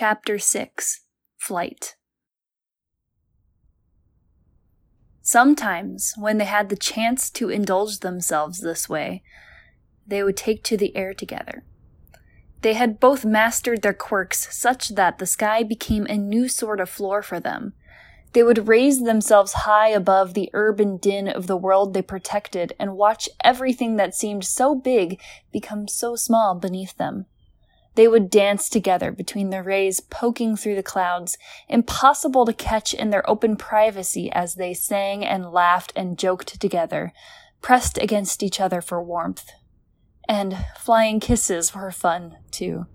Chapter 6 Flight Sometimes, when they had the chance to indulge themselves this way, they would take to the air together. They had both mastered their quirks such that the sky became a new sort of floor for them. They would raise themselves high above the urban din of the world they protected and watch everything that seemed so big become so small beneath them. They would dance together between the rays poking through the clouds, impossible to catch in their open privacy as they sang and laughed and joked together, pressed against each other for warmth. And flying kisses were fun, too.